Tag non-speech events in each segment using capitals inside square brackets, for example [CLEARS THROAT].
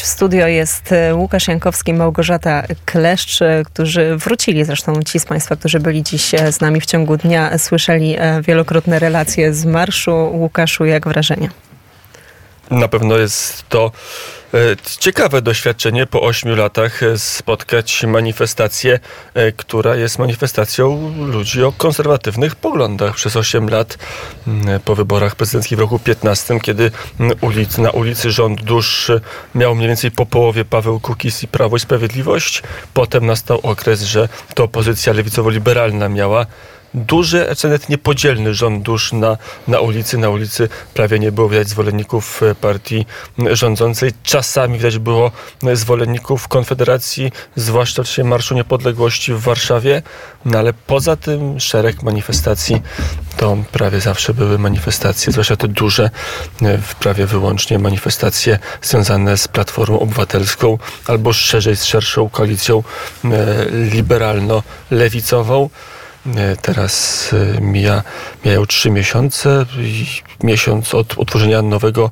W studio jest e, Łukasz Jankowski, Małgorzata Kleszcz, e, którzy wrócili, zresztą ci z Państwa, którzy byli dziś e, z nami w ciągu dnia, słyszeli wielokrotne relacje z marszu. Łukaszu, jak wrażenie? Na pewno jest to E, ciekawe doświadczenie po ośmiu latach e, spotkać manifestację, e, która jest manifestacją ludzi o konserwatywnych poglądach. Przez osiem lat po wyborach prezydenckich w roku 15, kiedy ulic, na ulicy rząd dusz miał mniej więcej po połowie Paweł Kukis i Prawo i Sprawiedliwość. Potem nastał okres, że to opozycja lewicowo-liberalna miała duży, czy nawet niepodzielny rząd dusz na, na ulicy. Na ulicy prawie nie było widać zwolenników e, partii rządzącej. Czasami widać było zwolenników Konfederacji, zwłaszcza w czasie Marszu Niepodległości w Warszawie. No ale poza tym szereg manifestacji to prawie zawsze były manifestacje, zwłaszcza te duże, e, prawie wyłącznie manifestacje związane z Platformą Obywatelską albo szerzej z szerszą koalicją e, liberalno-lewicową. E, teraz e, mija, mijają trzy miesiące, miesiąc od utworzenia nowego,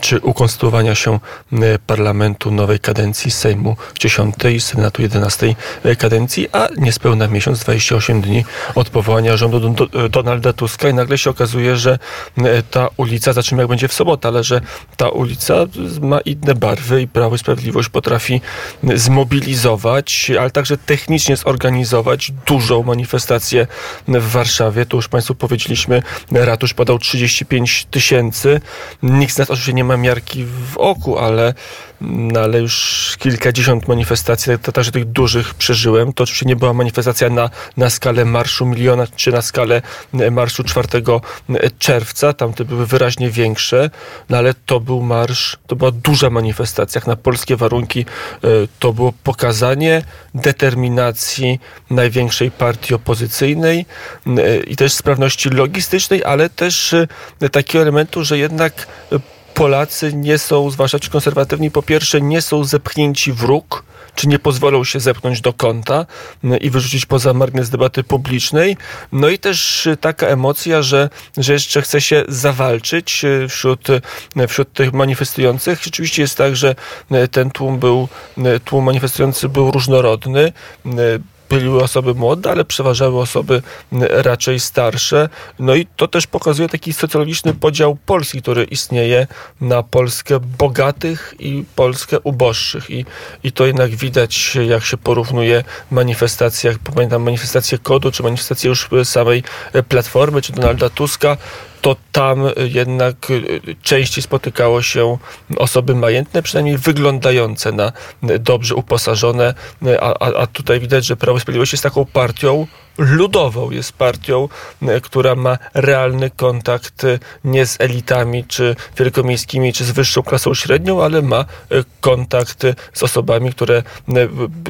czy ukonstytuowania się e, parlamentu nowej kadencji Sejmu 10 i Senatu 11 kadencji, a niespełna miesiąc, 28 dni od powołania rządu Donalda Tuska i nagle się okazuje, że ta ulica, zaczynamy jak będzie w sobotę, ale że ta ulica ma inne barwy i Prawo i Sprawiedliwość potrafi zmobilizować, ale także technicznie zorganizować dużą manifestację w Warszawie. Tu już Państwu powiedzieliśmy, ratusz podał 35 tysięcy. Nikt z nas oczywiście nie ma miarki w oku, ale no ale już kilkadziesiąt manifestacji, także tych dużych przeżyłem. To oczywiście nie była manifestacja na, na skalę Marszu Miliona, czy na skalę e, Marszu 4 e, czerwca. Tam te były wyraźnie większe, no ale to był marsz, to była duża manifestacja. Jak na polskie warunki e, to było pokazanie determinacji największej partii opozycyjnej i też sprawności logistycznej, ale też takiego elementu, że jednak Polacy nie są, zwłaszcza ci konserwatywni, po pierwsze nie są zepchnięci w róg, czy nie pozwolą się zepchnąć do kąta mm, i wyrzucić poza margines debaty publicznej. No i też taka emocja, że, że jeszcze chce się zawalczyć e, wśród, e, wśród tych manifestujących. Rzeczywiście jest tak, że ten tłum był, tłum manifestujący był różnorodny były osoby młode, ale przeważały osoby raczej starsze. No i to też pokazuje taki socjologiczny podział Polski, który istnieje na Polskę bogatych i Polskę uboższych. I, i to jednak widać, jak się porównuje manifestacjach, pamiętam manifestację kodu, czy manifestację już samej Platformy, czy Donalda Tuska, to tam jednak częściej spotykało się osoby majętne, przynajmniej wyglądające na dobrze uposażone, a, a, a tutaj widać, że Prawo i Sprawiedliwość jest taką partią, ludową, jest partią, e, która ma realny kontakt e, nie z elitami, czy wielkomiejskimi, czy z wyższą klasą średnią, ale ma e, kontakt z osobami, które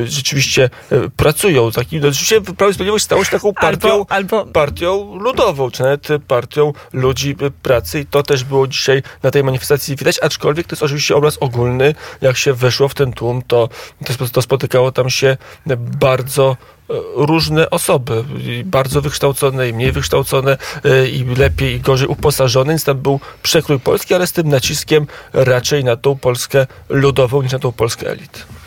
rzeczywiście pracują. Taki, no, rzeczywiście Prawo i Sprawiedliwość stało się taką partią, albo, albo... partią ludową, czy nawet partią ludzi pracy i to też było dzisiaj na tej manifestacji widać, aczkolwiek to jest oczywiście obraz ogólny. Jak się weszło w ten tłum, to, to spotykało tam się bardzo różne osoby, bardzo wykształcone i mniej wykształcone, e, i lepiej i gorzej uposażone, więc tam był przekrój Polski, ale z tym naciskiem raczej na tą Polskę ludową niż na tą Polskę elit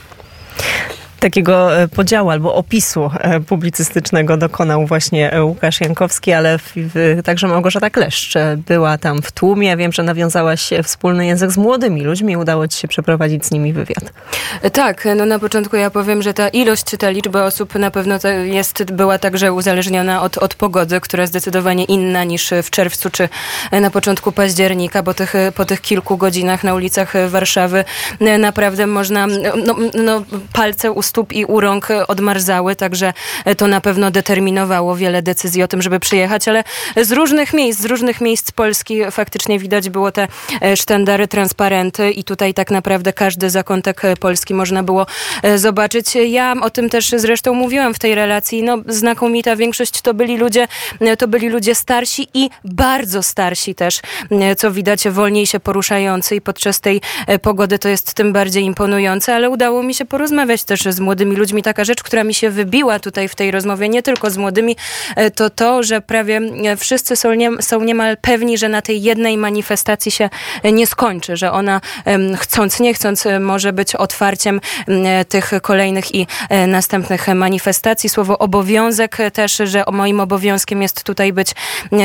takiego e, podziału albo opisu e, publicystycznego dokonał właśnie e, Łukasz Jankowski, ale w, w, także Małgorzata Kleszcz była tam w tłumie. Wiem, że nawiązałaś wspólny język z młodymi ludźmi. Udało ci się przeprowadzić z nimi wywiad. Tak, no na początku ja powiem, że ta ilość, ta liczba osób na pewno jest, była także uzależniona od, od pogody, która zdecydowanie inna niż w czerwcu czy na początku października, bo tych, po tych kilku godzinach na ulicach Warszawy naprawdę można no, no, palce ustawić stóp i u rąk odmarzały, także to na pewno determinowało wiele decyzji o tym, żeby przyjechać, ale z różnych miejsc, z różnych miejsc Polski faktycznie widać było te e, sztandary, transparenty i tutaj tak naprawdę każdy zakątek Polski można było zobaczyć. Ja o tym też zresztą mówiłam w tej relacji. No, znakomita większość to byli ludzie, to byli ludzie starsi i bardzo starsi też, co widać wolniej się poruszający i podczas tej pogody to jest tym bardziej imponujące, ale udało mi się porozmawiać też z młodymi ludźmi. Taka rzecz, która mi się wybiła tutaj w tej rozmowie, nie tylko z młodymi, to to, że prawie wszyscy są, nie, są niemal pewni, że na tej jednej manifestacji się nie skończy, że ona chcąc, nie chcąc może być otwarciem tych kolejnych i e, następnych manifestacji. Słowo obowiązek też, że moim obowiązkiem jest tutaj być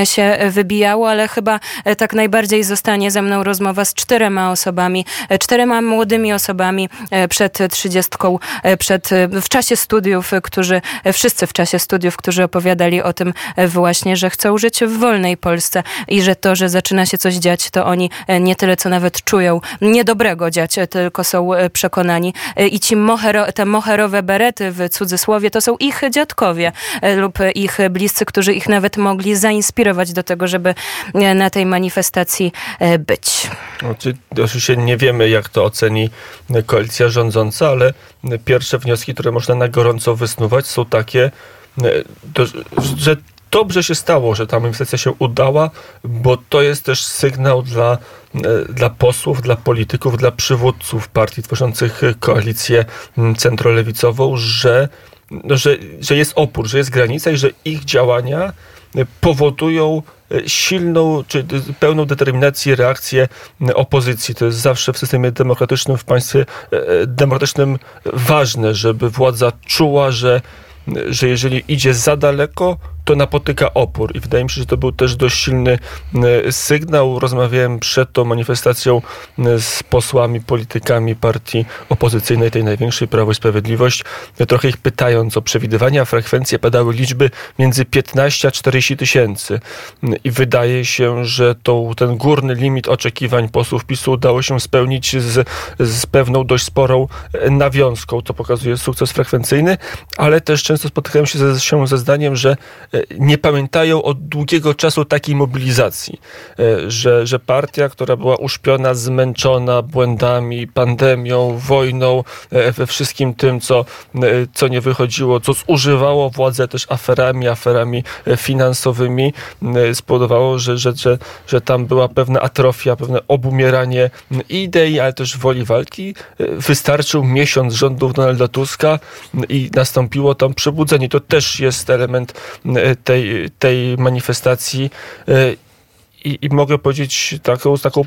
się wybijało, ale chyba e, tak najbardziej zostanie ze mną rozmowa z czterema osobami, e, czterema młodymi osobami przed trzydziestką, przed, w czasie studiów, którzy, wszyscy w czasie studiów, którzy opowiadali o tym właśnie, że chcą żyć w wolnej Polsce i że to, że zaczyna się coś dziać, to oni nie tyle co nawet czują niedobrego dziać, tylko są przekonani. I ci mohero, te moherowe berety w cudzysłowie to są ich dziadkowie lub ich bliscy, którzy ich nawet mogli zainspirować do tego, żeby na tej manifestacji być. Oczywiście nie wiemy, jak to oceni koalicja rządząca, ale pierwsze wnioski, które można na gorąco wysnuwać, są takie, że dobrze się stało, że ta manifestacja się udała, bo to jest też sygnał dla, e, dla posłów, dla polityków, dla przywódców partii tworzących koalicję centrolewicową, że, no, że, że jest opór, że jest granica i że ich działania powodują e, silną czy pełną determinację reakcję opozycji. To jest zawsze w systemie demokratycznym, w państwie e, demokratycznym ważne, żeby władza czuła, że, że jeżeli idzie za daleko, to napotyka opór. I wydaje mi się, że to był też dość silny e, sygnał. Rozmawiałem przed tą manifestacją e, z posłami, politykami partii opozycyjnej, tej największej Prawo i Sprawiedliwość, e, trochę ich pytając o przewidywania frekwencje, padały liczby między 15 a 40 tysięcy. I wydaje się, że to, ten górny limit oczekiwań posłów PiSu udało się spełnić z, z pewną dość sporą nawiązką, to pokazuje sukces frekwencyjny, ale też często spotykałem się ze, się ze zdaniem, że nie pamiętają od długiego czasu takiej mobilizacji, e, że, że partia, która była uśpiona, zmęczona błędami, pandemią, wojną, e, we wszystkim tym, co, e, co nie wychodziło, co zużywało władzę też aferami, aferami finansowymi, spowodowało, że, że, że, że tam była pewna atrofia, pewne obumieranie idei, ale też woli walki. Wystarczył miesiąc rządów Donalda Tuska i nastąpiło tam przebudzenie. To też jest element tej, tej manifestacji e, i, i, mogę powiedzieć taką, z taką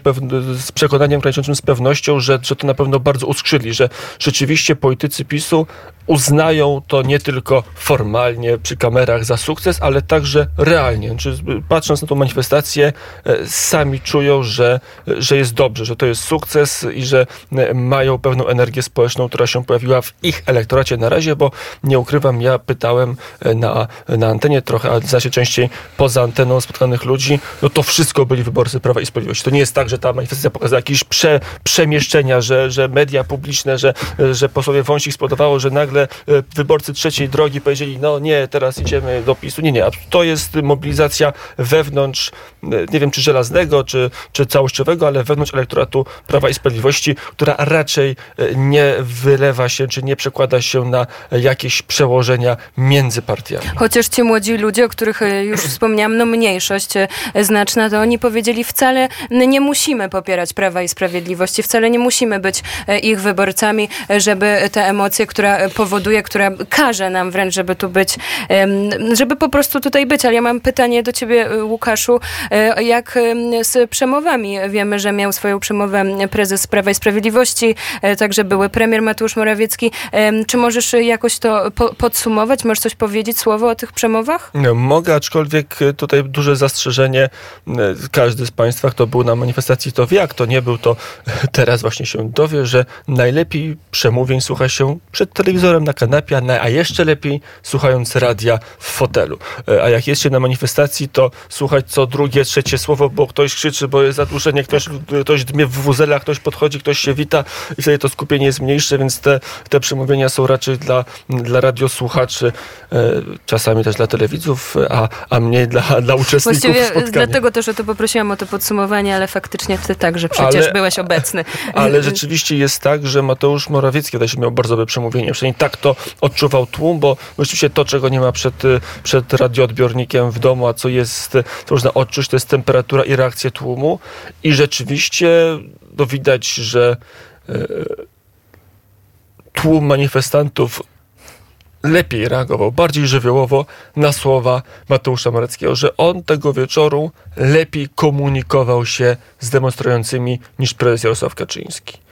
z przekonaniem graniczącym z pewnością, że, że to na pewno bardzo uskrzydli, że rzeczywiście politycy PiSu uznają to nie tylko formalnie przy kamerach za sukces, ale także realnie. Czy patrząc na tą manifestację, e, sami czują, że, że jest dobrze, że to jest sukces i że e, mają pewną energię społeczną, która się pojawiła w ich elektoracie na razie, bo nie ukrywam, ja pytałem e, na, na antenie trochę, a zaś częściej poza anteną spotkanych ludzi, no to wszystko byli wyborcy Prawa i Sprawiedliwości. To nie jest tak, że ta manifestacja pokazała jakieś prze, przemieszczenia, że, że media publiczne, że, że posłowie Wąsik spowodowało, że nagle nagle wyborcy trzeciej drogi powiedzieli, no nie, teraz idziemy do PiSu. Nie, nie, to jest mobilizacja wewnątrz, nie wiem czy żelaznego, czy, czy całościowego, ale wewnątrz elektoratu Prawa i Sprawiedliwości, która raczej nie wylewa się, czy nie przekłada się na jakieś przełożenia między partiami. Chociaż ci młodzi ludzie, o których już [CLEARS THROAT] wspomniałam, no mniejszość znaczna, to oni powiedzieli wcale nie musimy popierać Prawa i Sprawiedliwości, wcale nie musimy być ich wyborcami, żeby te emocje, które powoduje, która każe nam wręcz, żeby tu być, żeby po prostu tutaj być. Ale ja mam pytanie do ciebie, Łukaszu, e, jak z przemowami? Wiemy, że miał swoją przemowę prezes Prawa i Sprawiedliwości, e, także były premier Mateusz Morawiecki. Czy możesz jakoś to podsumować? Możesz coś powiedzieć, słowo o tych przemowach? No, mogę, aczkolwiek tutaj duże zastrzeżenie. Każdy z Państwa, kto był na manifestacji, to wie, jak to nie był, to [LAUGHS] teraz właśnie się dowie, że najlepiej przemówień słucha się przed telewizorem na kanapie, a, jeszcze lepiej słuchając radia w fotelu. E, a jak jest się na manifestacji, to słuchać co drugie, trzecie słowo, bo ktoś krzyczy, bo jest zadłużenie, ktoś, ktoś dmie w wuzelach, ktoś podchodzi, ktoś się wita i wtedy to skupienie jest mniejsze, więc te, te przemówienia są raczej dla, dla radiosłuchaczy, e, czasami też dla telewidzów, a, a mniej dla, dla uczestników Właściwie spotkania. dlatego też o to poprosiłam o to podsumowanie, ale faktycznie ty także przecież Ale- byłeś obecny. Ale rzeczywiście jest tak, że Mateusz Morawiecki też miał bardzo dobre przemówienie. Przynajmniej tak to odczuwał tłum, bo rzeczywiście to, czego nie ma przed, przed radioodbiornikiem w domu, a co jest, to można odczuć, to jest temperatura i reakcja tłumu. I rzeczywiście no, widać, że y, tłum manifestantów lepiej reagował, bardziej żywiołowo na słowa Mateusza Moreckiego, że on tego wieczoru lepiej komunikował się z demonstrującymi niż prezes Jarosław Kaczyński.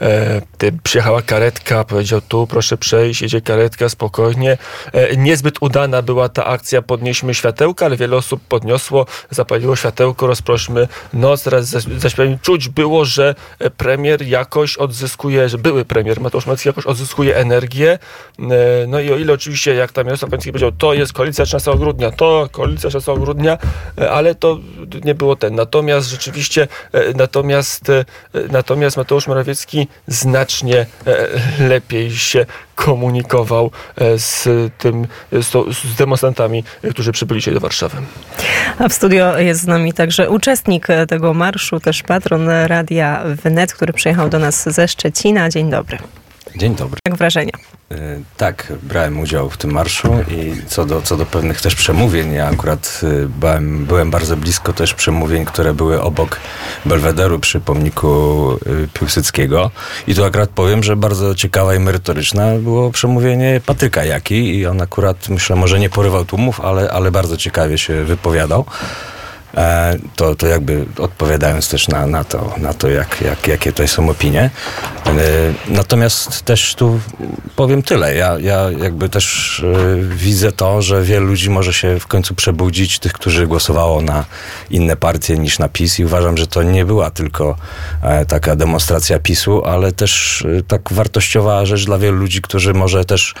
E, przyjechała karetka, powiedział tu, proszę przejść, jedzie karetka, spokojnie. E, niezbyt udana była ta akcja Podnieśmy światełka, ale wiele osób podniosło, zapaliło światełko, rozprośmy noc, teraz zaś- zaśpiewali. Czuć było, że e, premier jakoś odzyskuje, że były premier Mateusz Morawiecki jakoś odzyskuje energię. E, no i o ile oczywiście, jak tam Jarosław Kaczyński powiedział, to jest koalicja 13 grudnia, to koalicja 16 grudnia, e, ale to nie było ten. Natomiast rzeczywiście, e, natomiast, natomiast Mateusz Morawiecki znacznie e, lepiej się komunikował e, z tym, z, to, z demonstrantami, którzy przybyli się do Warszawy. A w studio jest z nami także uczestnik e, tego marszu, też patron Radia Wnet, który przyjechał do nas ze Szczecina. Dzień dobry. Dzień dobry. Jak wrażenia? E, Tak, brałem udział w tym marszu i co do, co do pewnych też przemówień, ja akurat e, byłem, byłem bardzo blisko też przemówień, które były obok Belwederu przy pomniku e, Piłsudskiego i tu akurat powiem, że bardzo ciekawa i merytoryczna było przemówienie Patryka Jaki i on akurat, myślę, może nie porywał tłumów, ale, ale bardzo ciekawie się wypowiadał. E, to, to jakby odpowiadając też na, na to, na to jak, jak, jakie tutaj są opinie. E, Natomiast też tu powiem tyle. Ja, ja jakby też e, widzę to, że wielu ludzi może się w końcu przebudzić, tych, którzy głosowało na inne partie niż na PiS i uważam, że to nie była tylko taka demonstracja PiSu, ale też tak wartościowa rzecz dla wielu ludzi, którzy może też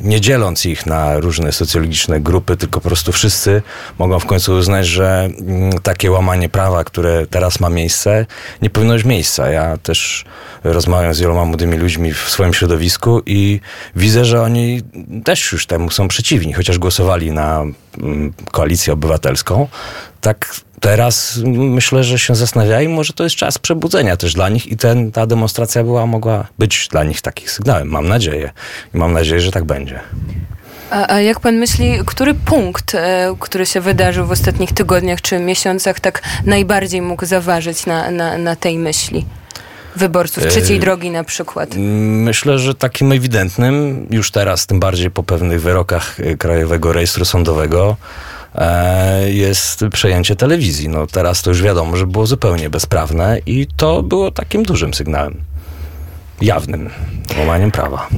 nie dzieląc ich na różne socjologiczne grupy, tylko po prostu wszyscy mogą w końcu uznać, że mm, takie łamanie prawa, które teraz ma miejsce, nie powinno mieć miejsca. Ja też rozmawiam z wieloma młodymi ludźmi w swoim środowisku i widzę, że oni też już temu są przeciwni, chociaż głosowali na mm, koalicję obywatelską. Tak teraz myślę, że się zastanawiają, może to jest czas przebudzenia też dla nich i ten, ta demonstracja była, mogła być dla nich takim sygnałem. Mam nadzieję. I mam nadzieję, że tak będzie. A, a jak pan myśli, który punkt, e, który się wydarzył w ostatnich tygodniach czy miesiącach, tak najbardziej mógł zaważyć na, na, na tej myśli? Wyborców trzeciej E, drogi na przykład. Myślę, że takim ewidentnym, już teraz, tym bardziej po pewnych wyrokach y, Krajowego Rejestru Sądowego, e, jest przejęcie telewizji. No teraz to już wiadomo, że było zupełnie bezprawne i to było takim dużym sygnałem. Jawnym łamaniem prawa.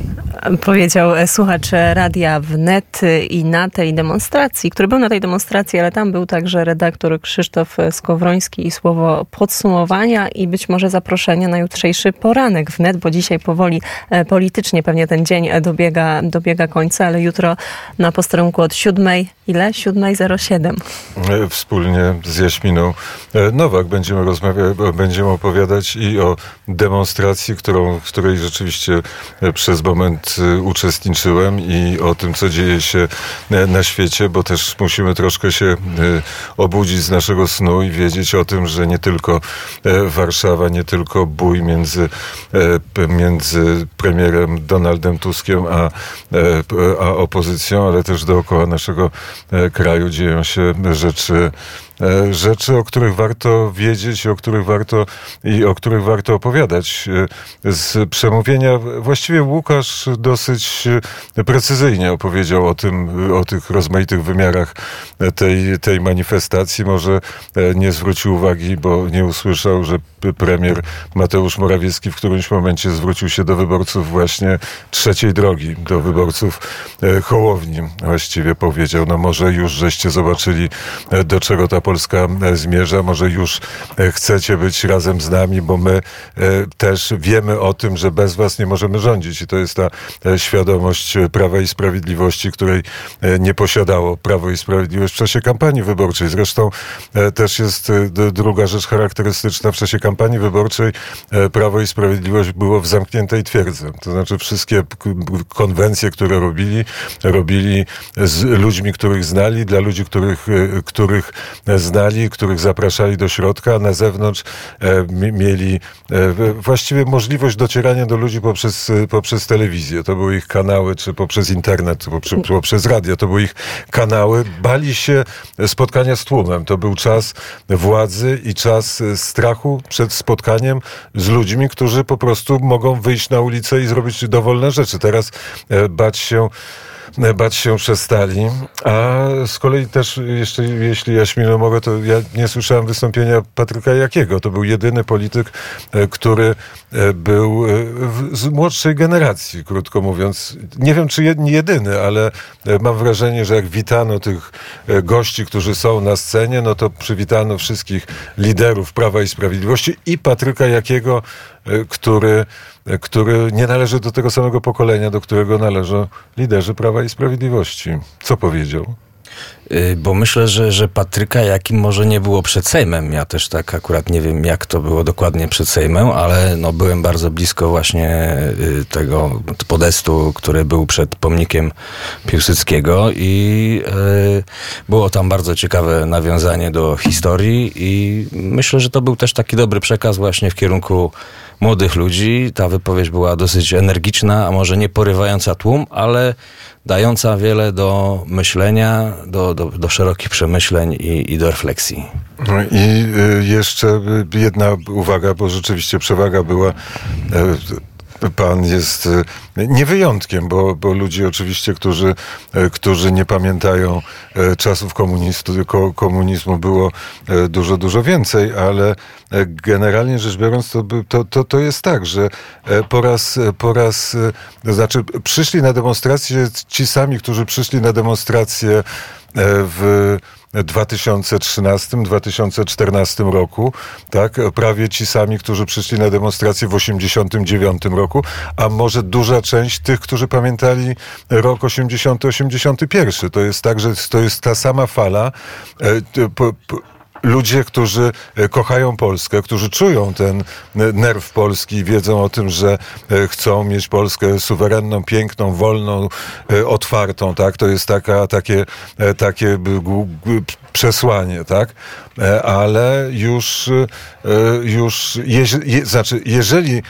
Powiedział e, słuchacz Radia Wnet i na tej demonstracji, który był na tej demonstracji, ale tam był także redaktor Krzysztof Skowroński i słowo podsumowania i być może zaproszenie na jutrzejszy poranek Wnet, bo dzisiaj powoli e, politycznie pewnie ten dzień e, dobiega, dobiega końca, ale jutro na posterunku od siódmej, ile? 7.07. E, wspólnie z Jaśminą e, Nowak będziemy rozmawiać, będziemy opowiadać i o demonstracji, którą, w której rzeczywiście e, przez moment e, uczestniczyłem i o tym, co dzieje się e, na świecie, bo też musimy troszkę się e, obudzić z naszego snu i wiedzieć o tym, że nie tylko e, Warszawa, nie tylko bój między, e, między premierem Donaldem Tuskiem a, e, a opozycją, ale też dookoła naszego e, kraju dzieją się rzeczy, e, rzeczy, o których warto wiedzieć o których warto, i o których warto opowiadać. E, Z przemówienia właściwie Łukasz dosyć e, precyzyjnie opowiedział o tym, o tych rozmaitych wymiarach e, tej, tej manifestacji. Może e, nie zwrócił uwagi, bo nie usłyszał, że premier Mateusz Morawiecki w którymś momencie zwrócił się do wyborców właśnie trzeciej drogi, do wyborców e, Hołowni. Właściwie powiedział, no może już żeście zobaczyli, e, do czego ta Polska zmierza. Może już chcecie być razem z nami, bo my też wiemy o tym, że bez was nie możemy rządzić. I to jest ta świadomość Prawa i Sprawiedliwości, której nie posiadało Prawo i Sprawiedliwość w czasie kampanii wyborczej. Zresztą też jest druga rzecz charakterystyczna. W czasie kampanii wyborczej Prawo i Sprawiedliwość było w zamkniętej twierdzy. To znaczy wszystkie konwencje, które robili, robili z ludźmi, których znali, dla ludzi, których, e, znali, których zapraszali do środka, a na zewnątrz e, mieli e, właściwie możliwość docierania do ludzi poprzez, poprzez telewizję. To były ich kanały, czy poprzez internet, czy poprzez, poprzez radio. To były ich kanały. Bali się spotkania z tłumem. To był czas władzy i czas strachu przed spotkaniem z ludźmi, którzy po prostu mogą wyjść na ulicę i zrobić dowolne rzeczy. Teraz bać się bać się przestali. A z kolei też, jeszcze, jeśli Jaśmino mogę, to ja nie słyszałem wystąpienia Patryka Jakiego. To był jedyny polityk, e, który e, był e, z młodszej generacji, krótko mówiąc. Nie wiem, czy jedyny, ale mam wrażenie, że jak witano tych gości, którzy są na scenie, no to przywitano wszystkich liderów Prawa i Sprawiedliwości i Patryka Jakiego, który który nie należy do tego samego pokolenia, do którego należą liderzy Prawa i Sprawiedliwości. Co powiedział? Y, bo myślę, że, że Patryka jakim może nie było przed Sejmem. Ja też tak akurat nie wiem, jak to było dokładnie przed Sejmem, ale no, byłem bardzo blisko właśnie y, tego podestu, który był przed pomnikiem Piłsudskiego i y, było tam bardzo ciekawe nawiązanie do historii i myślę, że to był też taki dobry przekaz właśnie w kierunku młodych ludzi. Ta wypowiedź była dosyć energiczna, a może nie porywająca tłum, ale dająca wiele do myślenia, do, do, do szerokich przemyśleń i, i do refleksji. No I y, jeszcze jedna uwaga, bo rzeczywiście przewaga była e, pan jest e, nie wyjątkiem, bo, bo ludzie oczywiście, którzy, e, którzy nie pamiętają e, czasów komunizmu było dużo, dużo więcej, ale generalnie rzecz biorąc to, to, to, to jest tak, że po raz, po raz, to znaczy przyszli na demonstracje ci sami, którzy przyszli na demonstracje w 2013-2014 roku, tak? Prawie ci sami, którzy przyszli na demonstrację w 89 roku, a może duża część tych, którzy pamiętali rok 80-81. To jest tak, że to jest ta sama fala. Ludzie, którzy e, kochają Polskę, którzy czują ten e, nerw Polski wiedzą o tym, że e, chcą mieć Polskę suwerenną, piękną, wolną, otwartą, tak? To jest taka, takie, takie przesłanie, tak? Ale już, już je, znaczy, jeżeli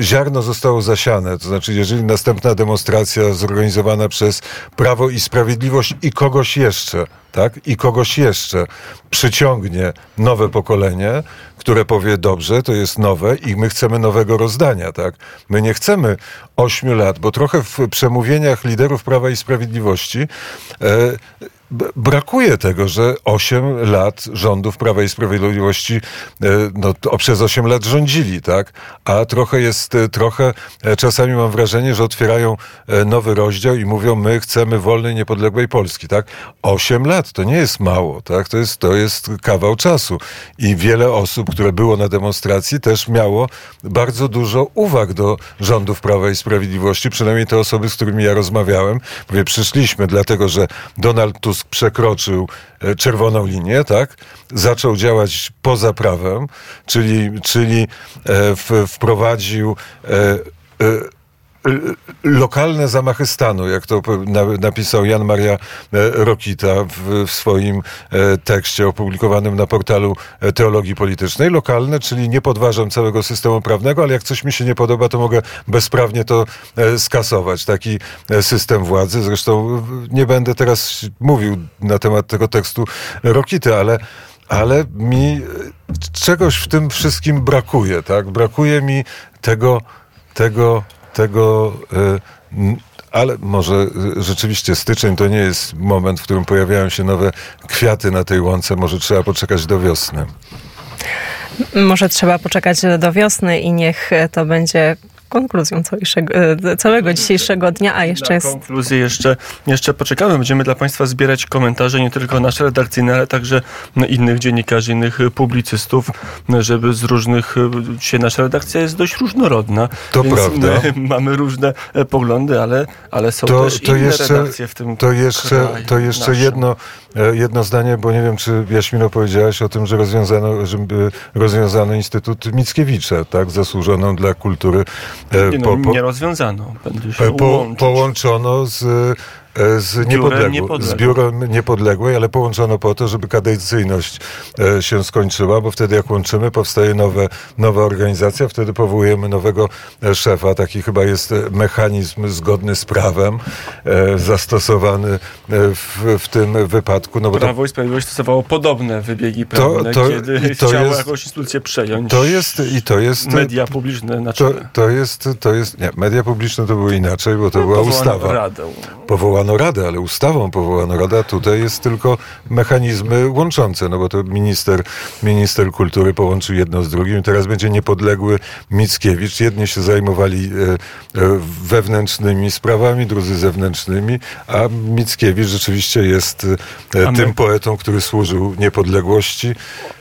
ziarno zostało zasiane, to znaczy, jeżeli następna demonstracja zorganizowana przez Prawo i Sprawiedliwość i kogoś jeszcze, tak? I kogoś jeszcze przyciągnie nowe pokolenie, które powie dobrze, to jest nowe i my chcemy nowego rozdania, tak? My nie chcemy ośmiu lat, bo trochę w przemówieniach liderów Prawa i Sprawiedliwości e, brakuje tego, że 8 lat rządów Prawa i Sprawiedliwości e, no, przez 8 lat rządzili, tak? A trochę jest, e, trochę e, czasami mam wrażenie, że otwierają nowy rozdział i mówią, my chcemy wolnej, niepodległej Polski, tak? 8 lat to nie jest mało, tak? To jest, to jest kawał czasu. I wiele osób, które było na demonstracji, też miało bardzo dużo uwag do rządów Prawa i Sprawiedliwości, przynajmniej te osoby, z którymi ja rozmawiałem. Mówię, przyszliśmy dlatego, że Donald Tusk Przekroczył e, czerwoną linię, tak? Zaczął działać poza prawem, czyli, czyli e, wprowadził e, lokalne zamachy stanu, jak to napisał Jan Maria Rokita w, w, swoim e, tekście opublikowanym na portalu e, Teologii Politycznej. Lokalne, czyli nie podważam całego systemu prawnego, ale jak coś mi się nie podoba, to mogę bezprawnie to e, skasować. Taki system władzy. Zresztą nie będę teraz mówił na temat tego tekstu Rokity, ale ale mi czegoś w tym wszystkim brakuje, tak? Brakuje mi tego, tego tego, e, ale może rzeczywiście styczeń to nie jest moment, w którym pojawiają się nowe kwiaty na tej łące. Może trzeba poczekać do wiosny. Może trzeba poczekać do wiosny i niech to będzie konkluzją całego, e, całego dzisiejszego dnia, a jeszcze jest... konkluzję jeszcze, jeszcze poczekamy. Będziemy dla Państwa zbierać komentarze, nie tylko nasze redakcyjne, ale także innych dziennikarzy, innych publicystów, żeby z różnych... Dzisiaj nasza redakcja jest dość różnorodna. To prawda. My [LAUGHS] mamy różne e, poglądy, ale, ale są To, też to inne jeszcze, redakcje w tym to jeszcze, to jeszcze naszym. jedno, e, jedno zdanie, bo nie wiem, czy Jaśmino powiedziałaś o tym, że rozwiązano, że rozwiązano Instytut Mickiewicza, tak, zasłużoną dla kultury. E, Nie, no, nie rozwiązano. Będzie się E, po, połączono z, z, niepodległą, Niepodległej. z biurem niepodległej, ale połączono po to, żeby kadencyjność e, się skończyła, bo wtedy jak łączymy, powstaje nowe, nowa organizacja, wtedy powołujemy nowego e, szefa. Taki chyba jest e, mechanizm zgodny z prawem, e, zastosowany e, w, w tym wypadku. No bo to, Prawo i Sprawiedliwość stosowało podobne wybiegi prawne, to- kiedy i to chciało jest- jakąś instytucję przejąć. to jest i to jest... media publiczne na To, to jest, to jest, nie, media publiczne to było inaczej, bo to była Powołano ustawa. Radę. Powołano radę, ale ustawą powołano radę, a tutaj jest tylko mechanizmy łączące, no bo to minister, minister kultury połączył jedno z drugim. Teraz będzie niepodległy Mickiewicz. Jedni się zajmowali e, e, wewnętrznymi sprawami, drudzy zewnętrznymi, a Mickiewicz rzeczywiście jest e, my- tym poetą, który służył niepodległości.